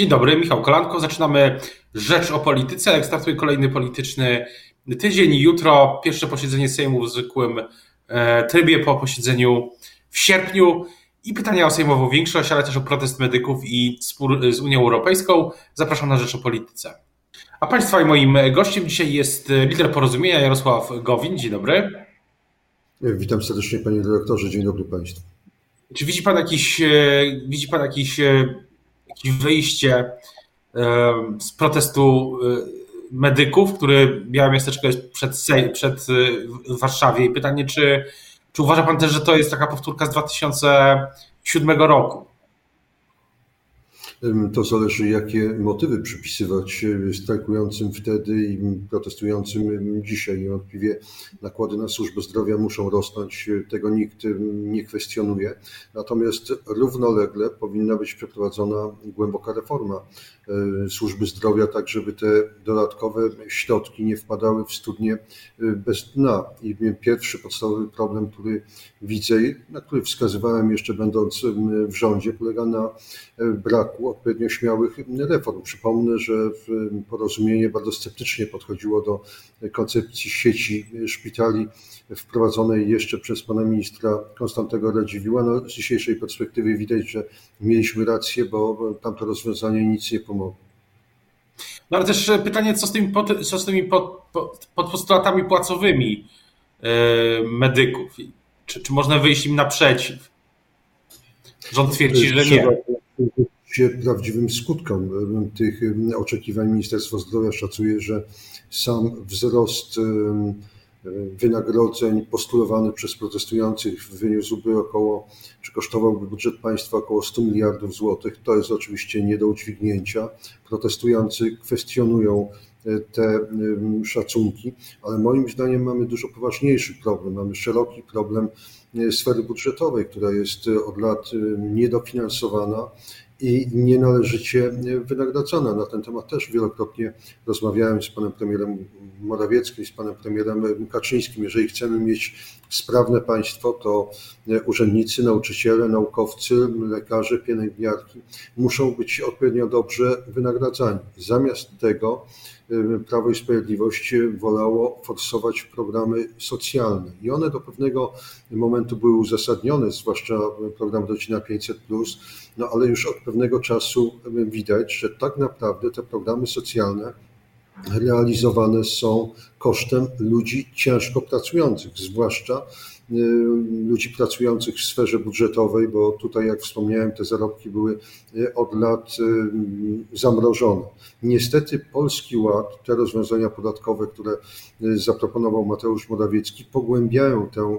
Dzień dobry, Michał Kolanko. Zaczynamy Rzecz o Polityce. Jak startuje kolejny polityczny tydzień. Jutro pierwsze posiedzenie Sejmu w zwykłym e, trybie po posiedzeniu w sierpniu i pytania o sejmową większość, ale też o protest medyków i spór z Unią Europejską. Zapraszam na Rzecz o Polityce. A Państwa i moim gościem dzisiaj jest lider porozumienia Jarosław Gowin. Dzień dobry. Witam serdecznie Panie Dyrektorze. Dzień dobry Państwu. Czy widzi Pan jakiś, e, widzi pan jakiś, jakieś wyjście z protestu medyków, który Białe Miasteczko jest przed, przed w Warszawie i pytanie, czy, czy uważa Pan też, że to jest taka powtórka z 2007 roku? To zależy, jakie motywy przypisywać strajkującym wtedy i protestującym dzisiaj. Niewątpliwie nakłady na służbę zdrowia muszą rosnąć, tego nikt nie kwestionuje. Natomiast równolegle powinna być przeprowadzona głęboka reforma e, służby zdrowia, tak żeby te dodatkowe środki nie wpadały w studnie e, bez dna. I pierwszy podstawowy problem, który widzę, na który wskazywałem jeszcze będąc w rządzie, polega na e, braku odpowiednio śmiałych reform. Przypomnę, że porozumienie bardzo sceptycznie podchodziło do koncepcji sieci szpitali wprowadzonej jeszcze przez pana ministra Konstantego Radziwiła. No, z dzisiejszej perspektywy widać, że mieliśmy rację, bo tamte rozwiązanie nic nie pomogło. No ale też pytanie, co z tymi, pod, co z tymi pod, pod, pod postulatami płacowymi yy, medyków? Czy, czy można wyjść im naprzeciw? Rząd twierdzi, że nie się prawdziwym skutkom tych oczekiwań. Ministerstwo Zdrowia szacuje, że sam wzrost wynagrodzeń postulowany przez protestujących wyniósłby około, czy kosztowałby budżet państwa około 100 miliardów złotych. To jest oczywiście nie do udźwignięcia. Protestujący kwestionują e, te szacunki, ale moim zdaniem mamy dużo poważniejszy problem. Mamy szeroki problem e, sfery budżetowej, która jest e, od lat niedofinansowana i nienależycie wynagradzana. Na ten temat też wielokrotnie rozmawiałem z panem premierem Morawieckim, z panem premierem Kaczyńskim. Jeżeli chcemy mieć sprawne państwo, to urzędnicy, nauczyciele, naukowcy, lekarze, pielęgniarki muszą być odpowiednio dobrze wynagradzani. Zamiast tego Prawo i Sprawiedliwość wolało forsować programy socjalne i one do pewnego momentu były uzasadnione, zwłaszcza program Rodzina 500, no ale już od pewnego czasu widać, że tak naprawdę te programy socjalne realizowane są kosztem ludzi ciężko pracujących, zwłaszcza ludzi pracujących w sferze budżetowej, bo tutaj, jak wspomniałem, te zarobki były y, od lat y, zamrożone. Niestety Polski Ład, te rozwiązania podatkowe, które zaproponował Mateusz Morawiecki, pogłębiają tę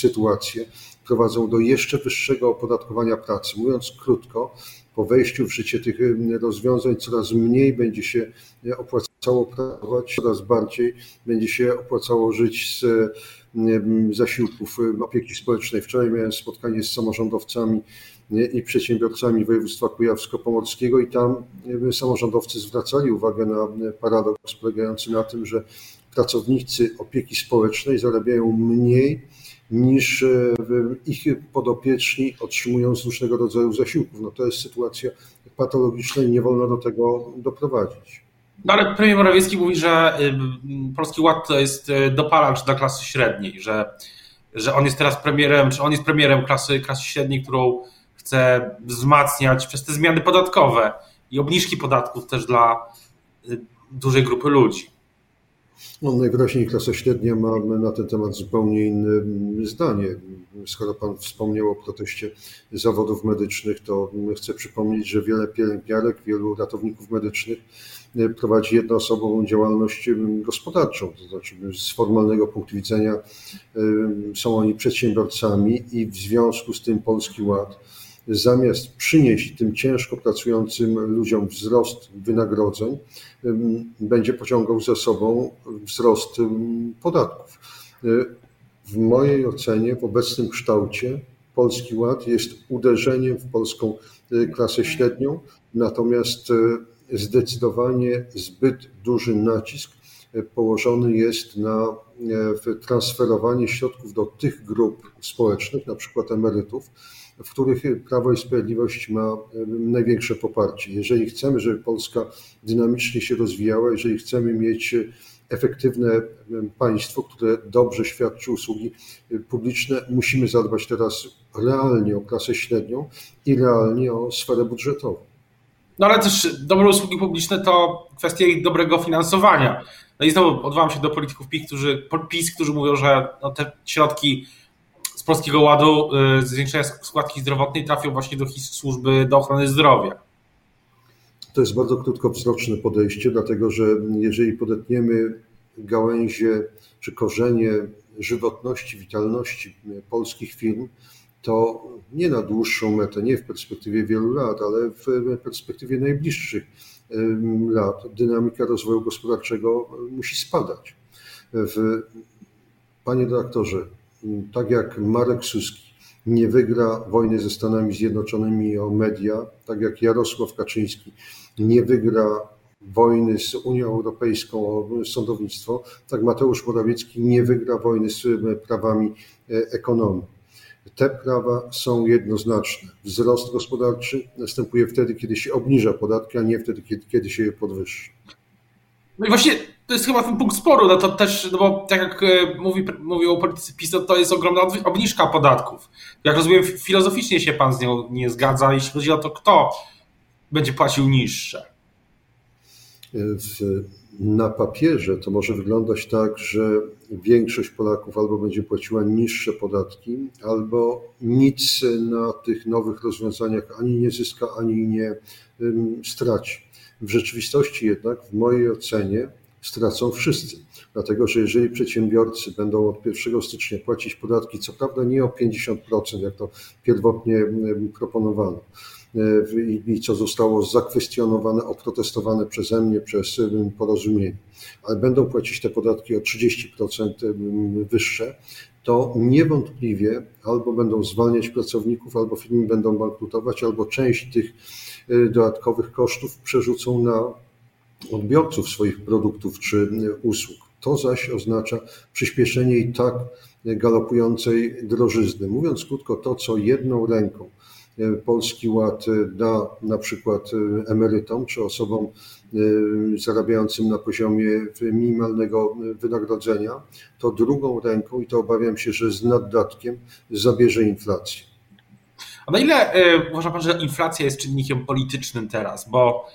sytuację, prowadzą do jeszcze wyższego opodatkowania pracy. Mówiąc krótko, po wejściu w życie tych rozwiązań coraz mniej będzie się opłacało pracować, coraz bardziej będzie się opłacało żyć z zasiłków opieki społecznej. Wczoraj miałem spotkanie z samorządowcami i przedsiębiorcami województwa kujawsko-pomorskiego i tam samorządowcy zwracali uwagę na paradoks polegający na tym, że pracownicy opieki społecznej zarabiają mniej niż ich podopieczni otrzymują z różnego rodzaju zasiłków. No to jest sytuacja patologiczna i nie wolno do tego doprowadzić. No ale premier Morawiecki mówi, że y, Polski Ład to jest y, dopalacz dla klasy średniej, że, że on jest teraz premierem, czy on jest premierem klasy, klasy średniej, którą chce wzmacniać przez te zmiany podatkowe i obniżki podatków też dla y, dużej grupy ludzi. No, najwyraźniej klasa średnia ma na ten temat zupełnie inne zdanie. Skoro Pan wspomniał o proteście zawodów medycznych, to chcę przypomnieć, że wiele pielęgniarek, wielu ratowników medycznych e, prowadzi jednoosobową działalność gospodarczą. To znaczy, z formalnego punktu widzenia e, są oni przedsiębiorcami i w związku z tym Polski Ład zamiast przynieść tym ciężko pracującym ludziom wzrost wynagrodzeń, będzie pociągał za sobą wzrost podatków. W mojej ocenie, w obecnym kształcie, Polski Ład jest uderzeniem w polską y, klasę średnią, natomiast y, zdecydowanie zbyt duży nacisk położony jest na transferowanie środków do tych grup społecznych, na przykład emerytów, w których Prawo i Sprawiedliwość ma największe poparcie. Jeżeli chcemy, żeby Polska dynamicznie się rozwijała, jeżeli chcemy mieć efektywne państwo, które dobrze świadczy usługi publiczne, musimy zadbać teraz realnie o klasę średnią i realnie o sferę budżetową. No ale też dobre usługi publiczne to kwestia ich dobrego finansowania. No i znowu odwołam się do polityków PiS, którzy, PiS, którzy mówią, że no te środki Polskiego Ładu, y, zwiększenia składki zdrowotnej trafią właśnie do służby do ochrony zdrowia. To jest bardzo krótkowzroczne podejście, dlatego że jeżeli podetniemy gałęzie czy korzenie żywotności, witalności polskich firm, to nie na dłuższą metę, nie w perspektywie wielu lat, ale w perspektywie najbliższych lat dynamika rozwoju gospodarczego musi spadać. W, panie dyrektorze, tak jak Marek Suski nie wygra wojny ze Stanami Zjednoczonymi o media, tak jak Jarosław Kaczyński nie wygra wojny z Unią Europejską o sądownictwo, tak Mateusz Morawiecki nie wygra wojny z prawami e, ekonomii. Te prawa są jednoznaczne. Wzrost gospodarczy następuje wtedy, kiedy się obniża podatki, a nie wtedy, kiedy, się je podwyższa. No i właśnie to jest chyba ten punkt sporu, no to też, no bo tak jak e, mówi, mówią politycy PiS, to, to jest ogromna obniżka podatków. Jak rozumiem, filozoficznie się pan z nią nie zgadza, jeśli chodzi o to, kto będzie płacił niższe. W, na papierze to może wyglądać tak, że większość Polaków albo będzie płaciła niższe podatki, albo nic na tych nowych rozwiązaniach ani nie zyska, ani nie straci. W rzeczywistości jednak, w mojej ocenie, stracą wszyscy. Dlatego, że jeżeli przedsiębiorcy będą od 1 stycznia płacić podatki, co prawda nie o 50%, jak to pierwotnie proponowano, e, i co zostało zakwestionowane, oprotestowane przeze mnie przez porozumienie, ale będą płacić te podatki o 30% wyższe, to niewątpliwie albo będą zwalniać pracowników, albo firmy będą bankrutować, albo część tych e, dodatkowych kosztów przerzucą na odbiorców swoich produktów czy usług. To zaś oznacza przyspieszenie i tak galopującej drożyzny. Mówiąc krótko, to co jedną ręką Polski Ład da na przykład emerytom czy osobom zarabiającym na poziomie minimalnego wynagrodzenia, to drugą ręką, i to obawiam się, że z naddatkiem, zabierze inflację. A na ile uważa Pan, że inflacja jest czynnikiem politycznym teraz? Bo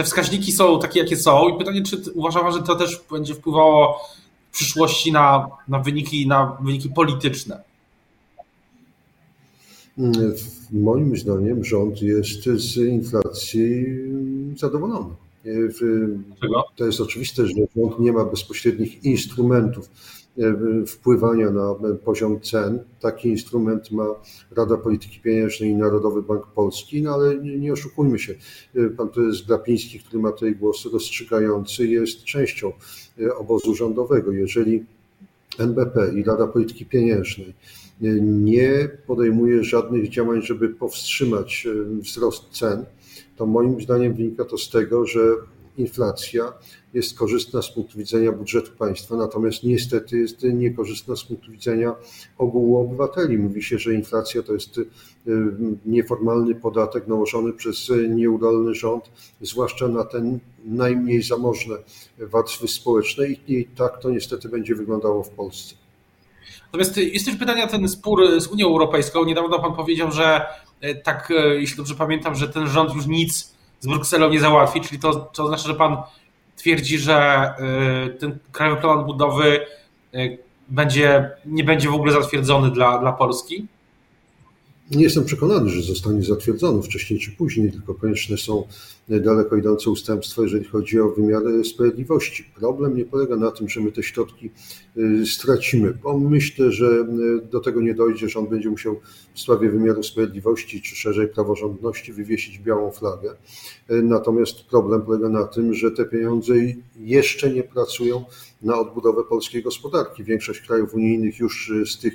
te wskaźniki są takie, jakie są i pytanie, czy uważa Pan, że to też będzie wpływało w przyszłości na, na, wyniki, na wyniki polityczne? Moim zdaniem rząd jest z inflacji zadowolony. To jest oczywiste, że rząd nie ma bezpośrednich instrumentów wpływania na poziom cen. Taki instrument ma Rada Polityki Pieniężnej i Narodowy Bank Polski, no ale nie, oszukujmy się. E, pan prezes Glapiński, który ma tutaj głos rozstrzygający, jest częścią e, obozu rządowego. Jeżeli NBP i Rada Polityki Pieniężnej nie podejmuje żadnych działań, żeby powstrzymać wzrost cen, to moim zdaniem wynika to z tego, że inflacja jest korzystna z punktu widzenia budżetu państwa, natomiast niestety jest niekorzystna z punktu widzenia ogółu obywateli. Mówi się, że inflacja to jest y, nieformalny podatek nałożony przez nieudolny rząd, zwłaszcza na ten najmniej zamożne warstwy społeczne i tak to niestety będzie wyglądało w Polsce. Natomiast jest też pytanie o ten spór z Unią Europejską. Niedawno pan powiedział, że e, tak, e, jeśli dobrze pamiętam, że ten rząd już nic z Brukselą nie załatwi, czyli to, to oznacza, że pan twierdzi, że y, ten krajowy plan odbudowy y, będzie, nie będzie w ogóle zatwierdzony dla, dla Polski? Nie jestem przekonany, że zostanie zatwierdzony wcześniej czy później, tylko konieczne są daleko idące ustępstwa, jeżeli chodzi o wymiar sprawiedliwości. Problem nie polega na tym, że my te środki y, stracimy, bo myślę, że do tego nie dojdzie, że on będzie musiał w sprawie wymiaru sprawiedliwości, czy szerzej praworządności wywiesić białą flagę. Natomiast problem polega na tym, że te pieniądze jeszcze nie pracują na odbudowę polskiej gospodarki. Większość krajów unijnych już z tych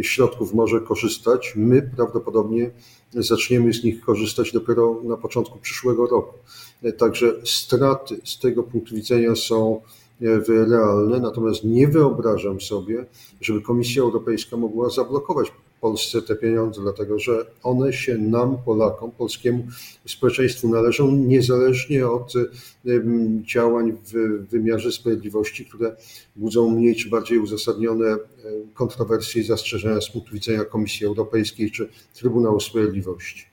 środków może korzystać. My prawdopodobnie zaczniemy z nich korzystać dopiero na początku przyszłego roku. Także straty z tego punktu widzenia są realne, natomiast nie wyobrażam sobie, żeby Komisja Europejska mogła zablokować Polsce te pieniądze, dlatego że one się nam, Polakom, polskiemu społeczeństwu należą, niezależnie od działań w wymiarze sprawiedliwości, które budzą mniej czy bardziej uzasadnione kontrowersje i zastrzeżenia z punktu widzenia Komisji Europejskiej czy Trybunału Sprawiedliwości.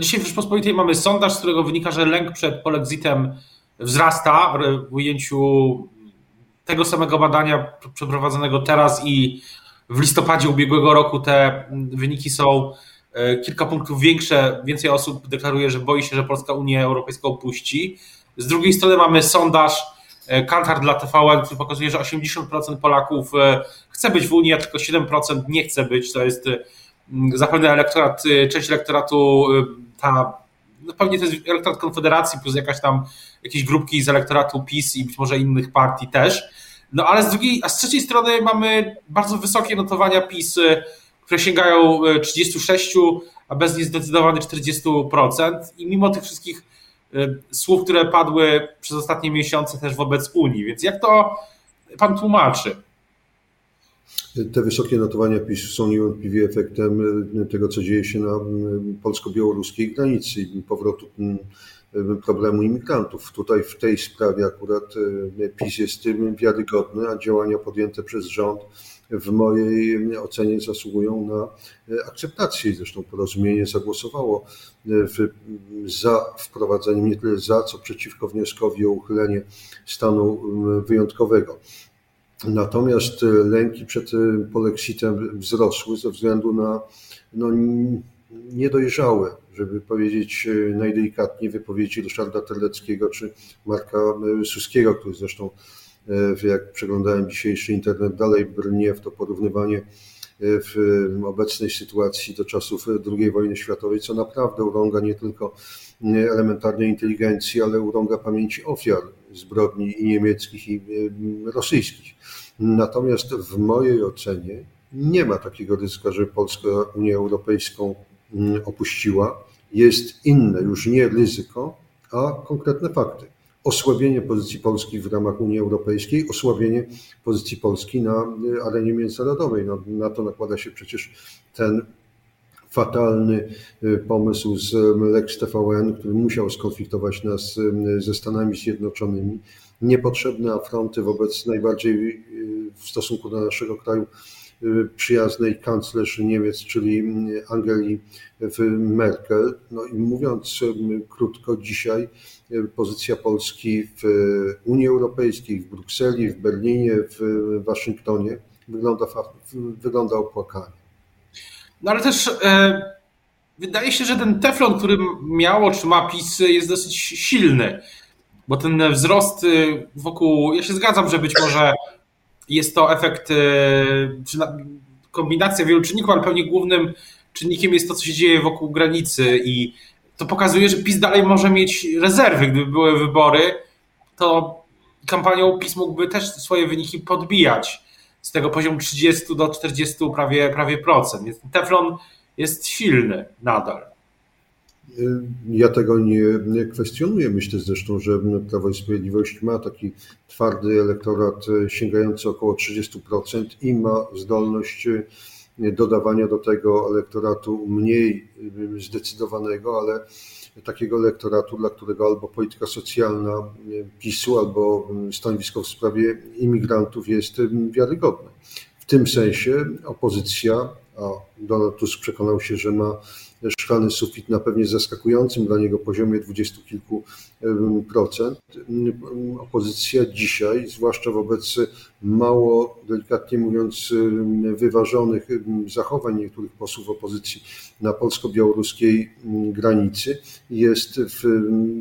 Dzisiaj w Rzeczpospolitej mamy sondaż, z którego wynika, że lęk przed polexitem wzrasta w ujęciu tego samego badania przeprowadzonego teraz i w listopadzie ubiegłego roku te wyniki są e, kilka punktów większe. Więcej osób deklaruje, że boi się, że Polska Unię Europejską opuści. Z drugiej strony mamy sondaż e, Kantar dla TVN, który pokazuje, że 80% Polaków e, chce być w Unii, a tylko 7% nie chce być. To jest zapewne elektorat, część elektoratu ta, no pewnie to jest elektorat Konfederacji plus jakaś tam jakieś grupki z elektoratu PiS i być może innych partii też. No ale z drugiej, a z trzeciej strony mamy bardzo wysokie notowania PiS, które sięgają 36, e, a bez niezdecydowanych 40%. I mimo tych wszystkich e, słów, które padły przez ostatnie miesiące też wobec Unii. Więc jak to pan tłumaczy? Te wysokie notowania PiS są niewątpliwie efektem e, tego, co dzieje się na polsko-białoruskiej granicy i powrotu problemu imigrantów. Tutaj w tej sprawie akurat e, PiS jest tym wiarygodny, a działania podjęte przez rząd w mojej ocenie zasługują na akceptację. Zresztą porozumienie zagłosowało w, za wprowadzeniem, nie tyle za, co przeciwko wnioskowi o uchylenie stanu wyjątkowego. Natomiast lęki przed polexitem wzrosły ze względu na no, niedojrzałe żeby powiedzieć e, najdelikatniej, wypowiedzi Ryszarda Terleckiego czy Marka e, Suskiego, który zresztą, e, jak przeglądałem dzisiejszy internet, dalej brnie w to porównywanie w obecnej sytuacji do czasów II wojny światowej, co naprawdę urąga nie tylko elementarnej inteligencji, ale urąga pamięci ofiar zbrodni i niemieckich, i rosyjskich. Natomiast w mojej ocenie nie ma takiego ryzyka, że Polska Unię Europejską opuściła jest inne, już nie ryzyko, a konkretne fakty. Osłabienie pozycji Polski w ramach Unii Europejskiej, osłabienie pozycji Polski na y, arenie międzynarodowej. No, na to nakłada się przecież ten fatalny y, pomysł z Lex TVN, który musiał skonfliktować nas y, ze Stanami Zjednoczonymi. Niepotrzebne afronty wobec najbardziej w stosunku do naszego kraju przyjaznej kanclerz Niemiec, czyli Angeli Merkel. No i mówiąc y, krótko, dzisiaj y, pozycja Polski w Unii Europejskiej, w Brukseli, w Berlinie, w Waszyngtonie wygląda, wygląda opłakanie. No ale też e, wydaje się, że ten teflon, który miało czy ma PiS, jest dosyć silny, bo ten wzrost wokół, ja się zgadzam, że być może jest to efekt, e, kombinacja wielu czynników, ale pewnie głównym czynnikiem jest to, co się dzieje wokół granicy i to pokazuje, że PiS dalej może mieć rezerwy. Gdyby były wybory, to kampanią PiS mógłby też swoje wyniki podbijać z tego poziomu 30 do 40 prawie, prawie procent. Teflon jest silny nadal. Ja tego nie, kwestionuję. Myślę zresztą, że Prawo i Sprawiedliwość ma taki twardy elektorat e, sięgający około 30% i ma zdolność e, dodawania do tego elektoratu mniej zdecydowanego, ale takiego elektoratu, dla którego albo polityka socjalna PiSu, albo stanowisko w sprawie imigrantów jest wiarygodne. W tym sensie opozycja, a Donald Tusk przekonał się, że ma szklany sufit na pewnie zaskakującym dla niego poziomie dwudziestu kilku procent. Opozycja dzisiaj, zwłaszcza wobec mało, delikatnie mówiąc, wyważonych zachowań niektórych posłów opozycji na polsko-białoruskiej granicy, jest w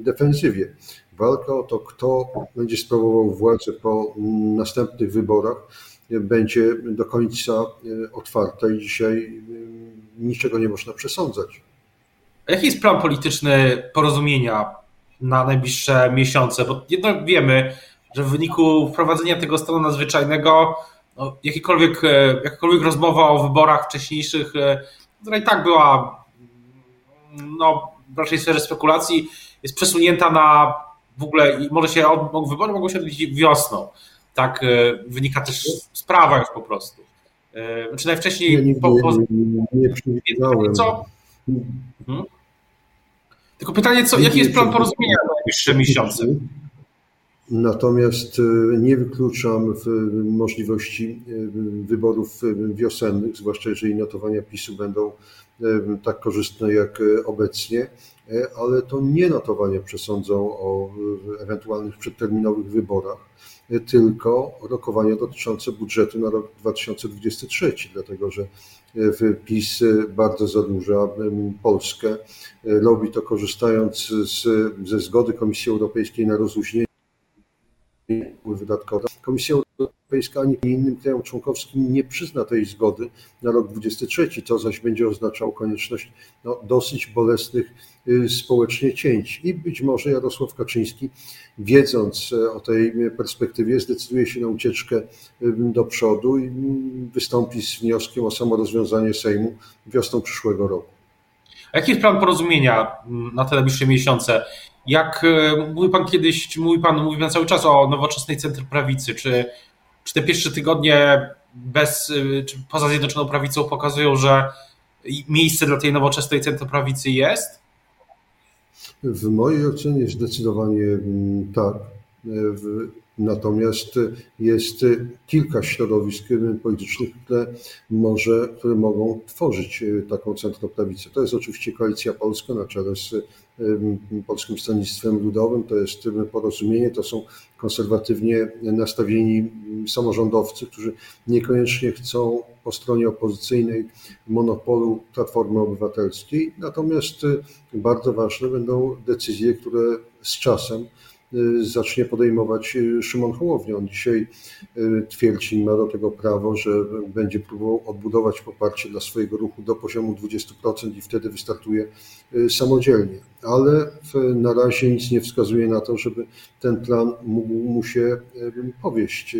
defensywie. Walka o to, kto będzie sprawował władzę po następnych wyborach, będzie do końca otwarta i dzisiaj niczego nie można przesądzać. A jaki jest plan polityczny porozumienia na najbliższe miesiące? Bo jedno wiemy, że w wyniku wprowadzenia tego stanu nadzwyczajnego no, jakikolwiek, e, jakakolwiek rozmowa o wyborach wcześniejszych, e, która i tak była no, w raczej sferze spekulacji, jest przesunięta na w ogóle i może się wybory mogą się odbyć wiosną. Tak e, wynika też z prawa już po prostu. czy najwcześniej... Ja nigdy po, po... nie, nie przewidywałem. Co? Hmm? Tylko pytanie, co, jaki jest plan porozumienia na najbliższe miesiące? Natomiast e, nie wykluczam możliwości e, wyborów wiosennych, zwłaszcza jeżeli notowania PiSu będą e, tak korzystne jak obecnie, ale to nie notowania przesądzą o ewentualnych przedterminowych wyborach, tylko rokowania dotyczące budżetu na rok 2023, dlatego że PiS bardzo zadłuża Polskę. Robi to korzystając z, ze zgody Komisji Europejskiej na rozluźnienie wydatkowe. Komisja Europejska ani innym krajom członkowskim nie przyzna tej zgody na rok 2023, co zaś będzie oznaczało konieczność no, dosyć bolesnych y, społecznie cięć. I być może Jarosław Kaczyński, wiedząc e, o tej perspektywie, zdecyduje się na ucieczkę do przodu i wystąpi z wnioskiem o samorozwiązanie Sejmu wiosną przyszłego roku. A jaki jest plan porozumienia mm, na te najbliższe miesiące? Jak e, mówił Pan kiedyś, mówi Pan, mówi Pan cały czas o nowoczesnej centroprawicy, czy, czy te pierwsze tygodnie bez, e, czy poza Zjednoczoną Prawicą pokazują, że miejsce dla tej nowoczesnej centroprawicy jest? W mojej ocenie zdecydowanie mm, tak. Natomiast jest kilka środowisk politycznych, które, może, które mogą tworzyć taką centroprawicę. To jest oczywiście Koalicja Polska na czele z Polskim Stronnictwem Ludowym, to jest porozumienie, to są konserwatywnie nastawieni samorządowcy, którzy niekoniecznie chcą po stronie opozycyjnej monopolu Platformy Obywatelskiej. Natomiast bardzo ważne będą decyzje, które z czasem zacznie podejmować y, Szymon Hołownia. On dzisiaj y, twierdzi, ma do tego prawo, że będzie próbował odbudować poparcie dla swojego ruchu do poziomu 20% i wtedy wystartuje samodzielnie. Ale na razie nic nie wskazuje na to, żeby ten plan mógł mu się powieść.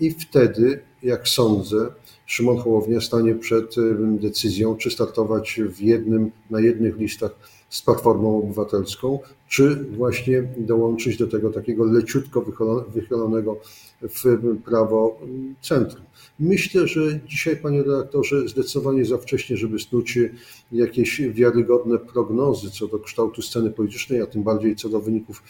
I wtedy, jak sądzę, Szymon Hołownia stanie przed decyzją, czy startować w jednym, na jednych listach z Platformą Obywatelską, czy właśnie dołączyć do tego takiego leciutko wychylonego w prawo centrum. Myślę, że dzisiaj, panie redaktorze, zdecydowanie za wcześnie, żeby snuć jakieś wiarygodne prognozy co do kształtu sceny politycznej, a tym bardziej co do wyników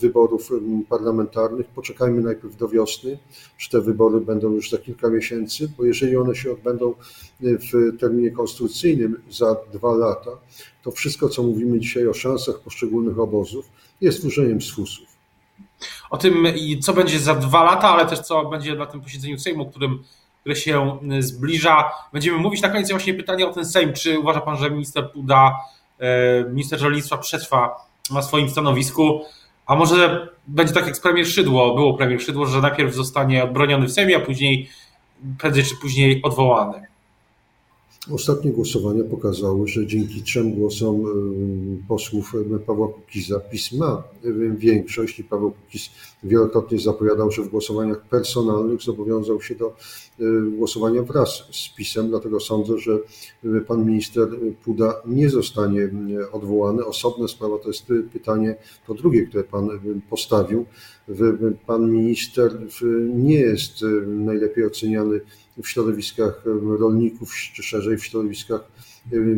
wyborów parlamentarnych. Poczekajmy najpierw do wiosny, czy te wybory będą już za kilka miesięcy, bo jeżeli one się odbędą w terminie konstytucyjnym za dwa lata, to wszystko, co mówimy dzisiaj o szansach poszczególnych obozów, jest wróżeniem z fusów. O tym, co będzie za dwa lata, ale też co będzie na tym posiedzeniu Sejmu, którym, które się zbliża. Będziemy mówić na koniec właśnie pytanie o ten Sejm. Czy uważa Pan, że minister Puda, e, minister rolnictwa przetrwa na swoim stanowisku? A może będzie tak jak z premier Szydło, było premier Szydło, że najpierw zostanie odbroniony w Sejmie, a później prędzej czy później odwołany? Ostatnie głosowania pokazały, że dzięki trzem głosom y, posłów Pawła Kukiza PiS ma większość i Paweł Kukiz wielokrotnie zapowiadał, że w głosowaniach personalnych zobowiązał się do głosowania wraz z PiSem, dlatego sądzę, że pan minister Puda nie zostanie odwołany. Osobna sprawa to jest pytanie, to drugie, które pan postawił. Pan minister nie jest najlepiej oceniany w środowiskach rolników, czy szerzej w środowiskach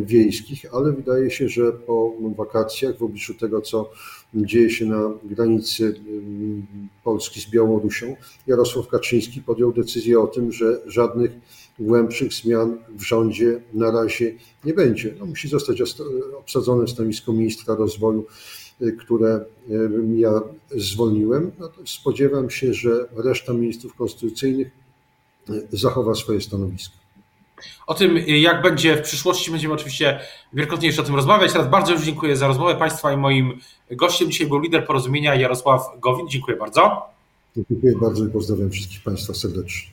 wiejskich, ale wydaje się, że po wakacjach, w obliczu tego, co dzieje się na granicy Polski z Białorusią, Jarosław Kaczyński podjął decyzję o tym, że żadnych głębszych zmian w rządzie na razie nie będzie. No, musi zostać obsadzone stanowisko ministra rozwoju, które ja zwolniłem. No spodziewam się, że reszta ministrów konstytucyjnych zachowa swoje stanowisko. O tym, jak będzie w przyszłości, będziemy oczywiście wielokrotnie jeszcze o tym rozmawiać. Teraz bardzo już dziękuję za rozmowę Państwa i moim gościem dzisiaj był lider porozumienia Jarosław Gowin. Dziękuję bardzo. Dziękuję bardzo i pozdrawiam wszystkich Państwa serdecznie.